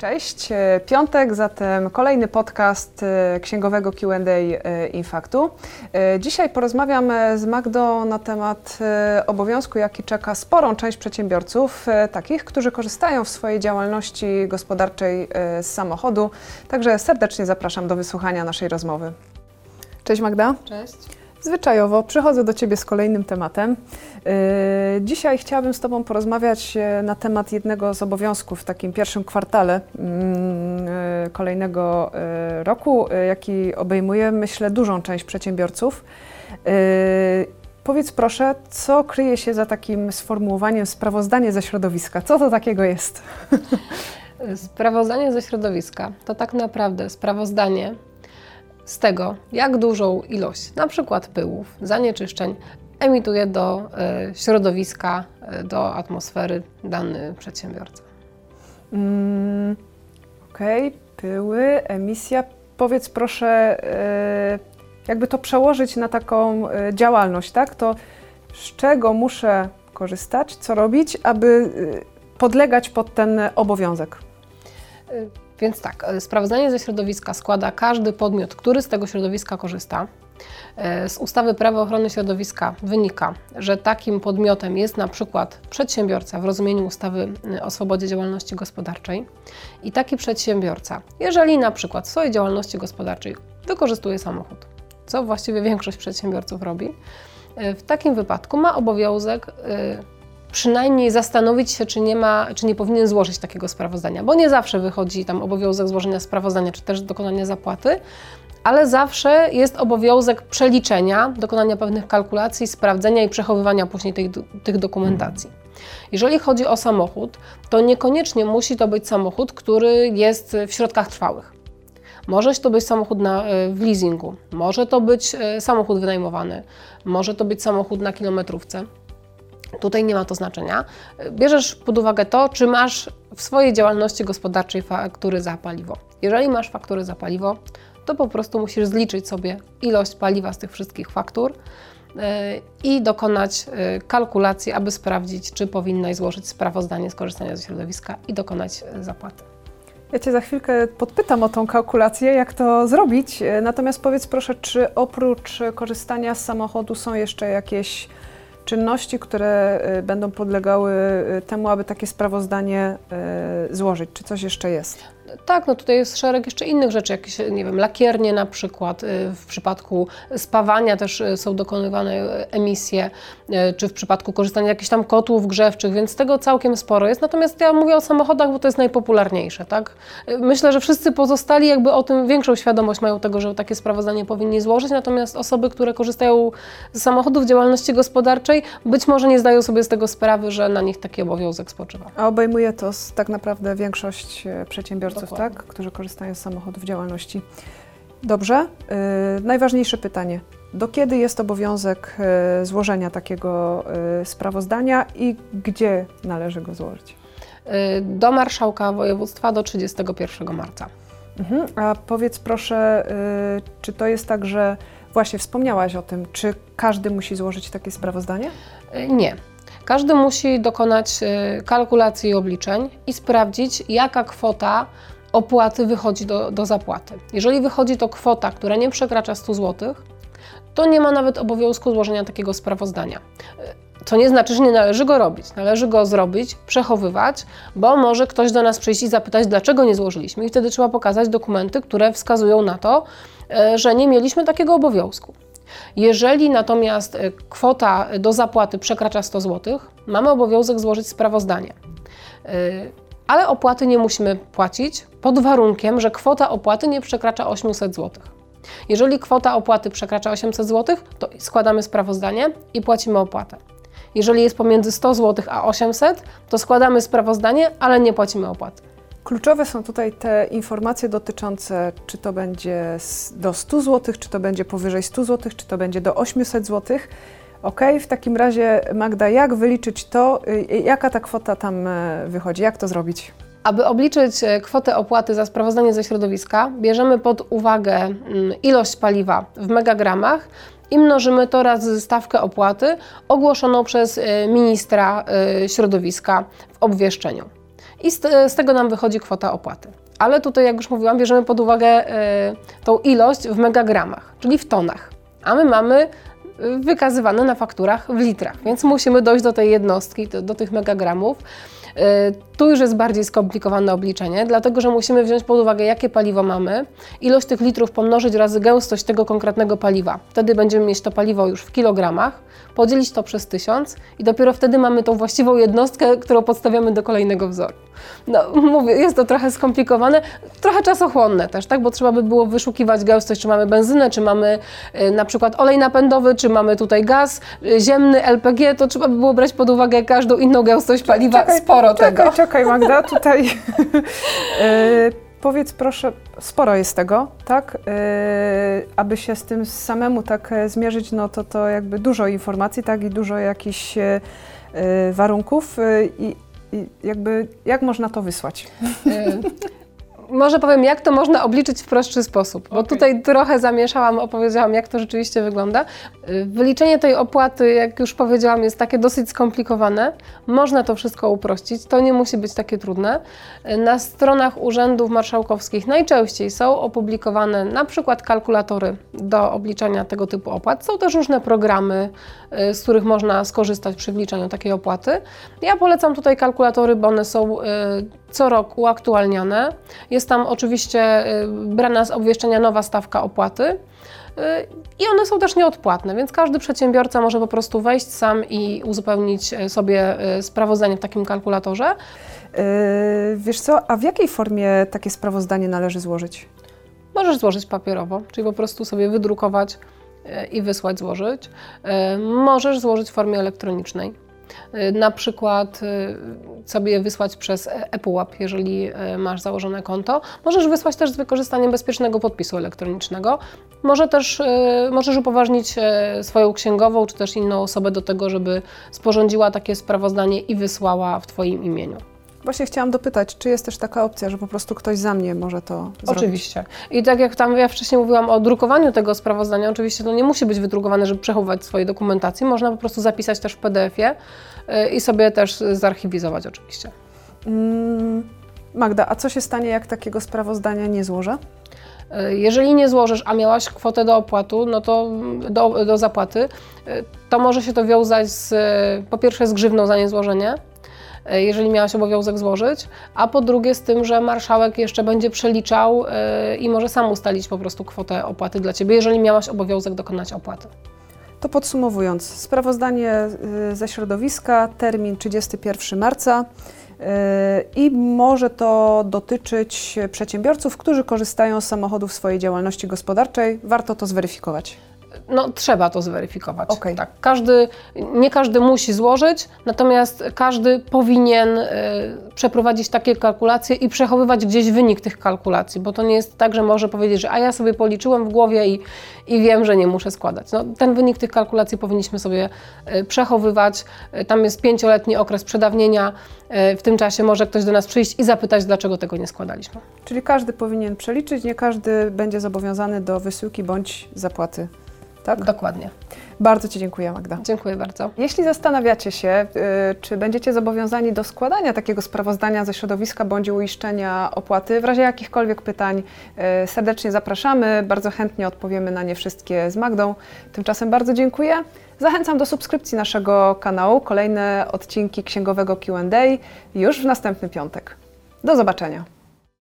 Cześć, e, piątek, zatem kolejny podcast e, księgowego QA e, Infaktu. Dzisiaj porozmawiam z Magdą na temat obowiązku, jaki czeka sporą część przedsiębiorców, takich, którzy korzystają w swojej działalności gospodarczej z samochodu. Także serdecznie zapraszam do wysłuchania naszej rozmowy. Cześć Magda. Cześć. Zwyczajowo przychodzę do Ciebie z kolejnym tematem. Yy, dzisiaj chciałabym z Tobą porozmawiać e, na temat jednego z obowiązków w takim pierwszym kwartale mm, e, kolejnego e, roku, jaki obejmuje, myślę, dużą część przedsiębiorców. Powiedz proszę, co kryje się za takim sformułowaniem sprawozdanie ze środowiska? Co to takiego jest? Sprawozdanie ze środowiska to tak naprawdę sprawozdanie z tego, jak dużą ilość na przykład pyłów, zanieczyszczeń emituje do y, środowiska, y, do atmosfery dany przedsiębiorca. Mm, Okej, okay. pyły, emisja. Powiedz proszę, y, jakby to przełożyć na taką działalność, tak? To z czego muszę korzystać, co robić, aby podlegać pod ten obowiązek? Więc tak, e, sprawozdanie ze środowiska składa każdy podmiot, który z tego środowiska korzysta. E, z ustawy Prawo ochrony środowiska wynika, że takim podmiotem jest na przykład przedsiębiorca w rozumieniu ustawy e, o swobodzie działalności gospodarczej. I taki przedsiębiorca, jeżeli na przykład w swojej działalności gospodarczej wykorzystuje samochód, co właściwie większość przedsiębiorców robi, w takim wypadku ma obowiązek przynajmniej zastanowić się, czy nie, ma, czy nie powinien złożyć takiego sprawozdania, bo nie zawsze wychodzi tam obowiązek złożenia sprawozdania, czy też dokonania zapłaty, ale zawsze jest obowiązek przeliczenia, dokonania pewnych kalkulacji, sprawdzenia i przechowywania później tych, tych dokumentacji. Jeżeli chodzi o samochód, to niekoniecznie musi to być samochód, który jest w środkach trwałych. Może to być samochód na, e, w leasingu, może to być e, samochód wynajmowany, może to być samochód na kilometrówce. Tutaj nie ma to znaczenia. Bierzesz pod uwagę to, czy masz w swojej działalności gospodarczej faktury za paliwo. Jeżeli masz faktury za paliwo, to po prostu musisz zliczyć sobie ilość paliwa z tych wszystkich faktur e, i dokonać e, kalkulacji, aby sprawdzić, czy powinnaś złożyć sprawozdanie z korzystania ze środowiska i dokonać e, zapłaty. Ja Cię za chwilkę podpytam o tą kalkulację, jak to zrobić. Natomiast powiedz proszę, czy oprócz korzystania z samochodu są jeszcze jakieś czynności, które y, będą podlegały y, temu, aby takie sprawozdanie y, złożyć? Czy coś jeszcze jest? Tak, no tutaj jest szereg jeszcze innych rzeczy, jakieś, nie wiem, lakiernie na przykład, y, w przypadku spawania też y, są dokonywane emisje, y, czy w przypadku korzystania z jakichś tam kotłów grzewczych, więc tego całkiem sporo jest. Natomiast ja mówię o samochodach, bo to jest najpopularniejsze, tak? Myślę, że wszyscy pozostali jakby o tym większą świadomość mają tego, że takie sprawozdanie powinni złożyć, natomiast osoby, które korzystają z samochodów działalności gospodarczej, być może nie zdają sobie z tego sprawy, że na nich taki obowiązek spoczywa. A obejmuje to tak naprawdę większość przedsiębiorców tak, którzy korzystają z samochodów w działalności. Dobrze. Yy, najważniejsze pytanie. Do kiedy jest obowiązek yy, złożenia takiego yy, sprawozdania i gdzie należy go złożyć? Y, do marszałka województwa do 31 marca. Mhm. A powiedz proszę, y, czy to jest tak, że właśnie wspomniałaś o tym, czy każdy musi złożyć takie sprawozdanie? Y, nie. Każdy musi dokonać kalkulacji i obliczeń i sprawdzić, jaka kwota opłaty wychodzi do, do zapłaty. Jeżeli wychodzi to kwota, która nie przekracza 100 zł, to nie ma nawet obowiązku złożenia takiego sprawozdania. Co nie znaczy, że nie należy go robić. Należy go zrobić, przechowywać, bo może ktoś do nas przyjść i zapytać, dlaczego nie złożyliśmy, i wtedy trzeba pokazać dokumenty, które wskazują na to, e, że nie mieliśmy takiego obowiązku. Jeżeli natomiast e, kwota do zapłaty przekracza 100 zł, mamy obowiązek złożyć sprawozdanie. E, ale opłaty nie musimy płacić pod warunkiem, że kwota opłaty nie przekracza 800 zł. Jeżeli kwota opłaty przekracza 800 zł, to składamy sprawozdanie i płacimy opłatę. Jeżeli jest pomiędzy 100 zł a 800, to składamy sprawozdanie, ale nie płacimy opłaty. Kluczowe są tutaj te informacje dotyczące, czy to będzie do 100 zł, czy to będzie powyżej 100 zł, czy to będzie do 800 zł. Ok, w takim razie Magda, jak wyliczyć to, y, jaka ta kwota tam e, wychodzi, jak to zrobić? Aby obliczyć e, kwotę opłaty za sprawozdanie ze środowiska, bierzemy pod uwagę mm, ilość paliwa w megagramach i mnożymy to razy stawkę opłaty ogłoszoną przez e, ministra środowiska w obwieszczeniu. I z, z tego nam wychodzi kwota opłaty. Ale tutaj, jak już mówiłam, bierzemy pod uwagę y, tą ilość w megagramach, czyli w tonach. A my mamy y, wykazywane na fakturach w litrach, więc musimy dojść do tej jednostki, do, do tych megagramów. Y, Tu już jest bardziej skomplikowane obliczenie, dlatego że musimy wziąć pod uwagę, jakie paliwo mamy, ilość tych litrów pomnożyć razy gęstość tego konkretnego paliwa. Wtedy będziemy mieć to paliwo już w kilogramach, podzielić to przez tysiąc i dopiero wtedy mamy tą właściwą jednostkę, którą podstawiamy do kolejnego wzoru. No, mówię, jest to trochę skomplikowane, trochę czasochłonne też, tak? Bo trzeba by było wyszukiwać gęstość, czy mamy benzynę, czy mamy y, na przykład olej napędowy, czy mamy tutaj gaz y, ziemny, LPG, to trzeba by było brać pod uwagę każdą inną gęstość paliwa, sporo czekaj, tego. Czekaj, Magda, tutaj e, powiedz proszę, sporo jest tego, tak? E, aby się z tym samemu tak e, zmierzyć, no to to jakby dużo informacji, tak? I dużo jakichś e, warunków i, i jakby jak można to wysłać? Może powiem, jak to można obliczyć w prostszy sposób, bo Okej. tutaj trochę zamieszałam, opowiedziałam, jak to rzeczywiście wygląda. Y, Wyliczenie tej opłaty, jak już powiedziałam, jest takie dosyć skomplikowane. Można to wszystko uprościć, to nie musi być takie trudne. Y, Na stronach urzędów marszałkowskich najczęściej są opublikowane na przykład kalkulatory do obliczania tego typu opłat. Są też różne programy, y, z których można skorzystać przy wliczaniu takiej opłaty. Ja polecam tutaj kalkulatory, bo one są co roku uaktualniane. Jest tam oczywiście y, brana z obwieszczenia nowa stawka opłaty. y, I one są też nieodpłatne, więc każdy przedsiębiorca może po prostu wejść sam i uzupełnić y, sobie sprawozdanie w takim kalkulatorze. E, wiesz co, a w jakiej formie takie sprawozdanie należy złożyć? Możesz złożyć papierowo, czyli po prostu sobie wydrukować i wysłać, złożyć. Możesz złożyć w formie elektronicznej. Y, Na przykład y, sobie wysłać przez e- ePUAP, jeżeli y, masz założone konto. Możesz wysłać też z wykorzystaniem bezpiecznego podpisu elektronicznego. Może też, możesz upoważnić swoją księgową czy też inną osobę do tego, żeby sporządziła takie sprawozdanie i wysłała w Twoim imieniu. Właśnie chciałam dopytać, czy jest też taka opcja, że po prostu ktoś za mnie może to zrobić? Oczywiście. I tak jak tam ja wcześniej mówiłam o drukowaniu tego sprawozdania, oczywiście to nie musi być wydrukowane, żeby przechowywać swojej dokumentacji. Można po prostu zapisać też w PDF-ie y, i sobie też zarchiwizować oczywiście. Mm, Magda, a co się stanie, jak takiego sprawozdania nie złożę? Y, Jeżeli nie złożysz, a miałaś kwotę do opłatu, no to do, do zapłaty, y, to może się to wiązać z, po pierwsze z grzywną za niezłożenie, jeżeli miałaś obowiązek złożyć, a po drugie z tym, że marszałek jeszcze będzie przeliczał y, i może sam ustalić po prostu kwotę opłaty dla Ciebie, jeżeli miałaś obowiązek dokonać opłaty. To podsumowując, sprawozdanie y, ze środowiska, termin 31 marca i może to dotyczyć przedsiębiorców, którzy korzystają z samochodów w swojej działalności gospodarczej. Warto to zweryfikować. No, trzeba to zweryfikować. Okej. Tak, każdy, nie każdy musi złożyć, natomiast każdy powinien y, przeprowadzić takie kalkulacje i przechowywać gdzieś wynik tych kalkulacji, bo to nie jest tak, że może powiedzieć, że a ja sobie policzyłem w głowie i, i wiem, że nie muszę składać. No, ten wynik tych kalkulacji powinniśmy sobie y, przechowywać. Y, Tam jest pięcioletni okres przedawnienia. Y, W tym czasie może ktoś do nas przyjść i zapytać, dlaczego tego nie składaliśmy. Czyli każdy powinien przeliczyć, nie każdy będzie zobowiązany do wysyłki bądź zapłaty. Tak? Dokładnie. Bardzo Ci dziękuję, Magda. Dziękuję bardzo. Jeśli zastanawiacie się, y, czy będziecie zobowiązani do składania takiego sprawozdania ze środowiska bądź uiszczenia opłaty, w razie jakichkolwiek pytań y, serdecznie zapraszamy. Bardzo chętnie odpowiemy na nie wszystkie z Magdą. Tymczasem bardzo dziękuję. Zachęcam do subskrypcji naszego kanału. Kolejne odcinki księgowego QA już w następny piątek. Do zobaczenia.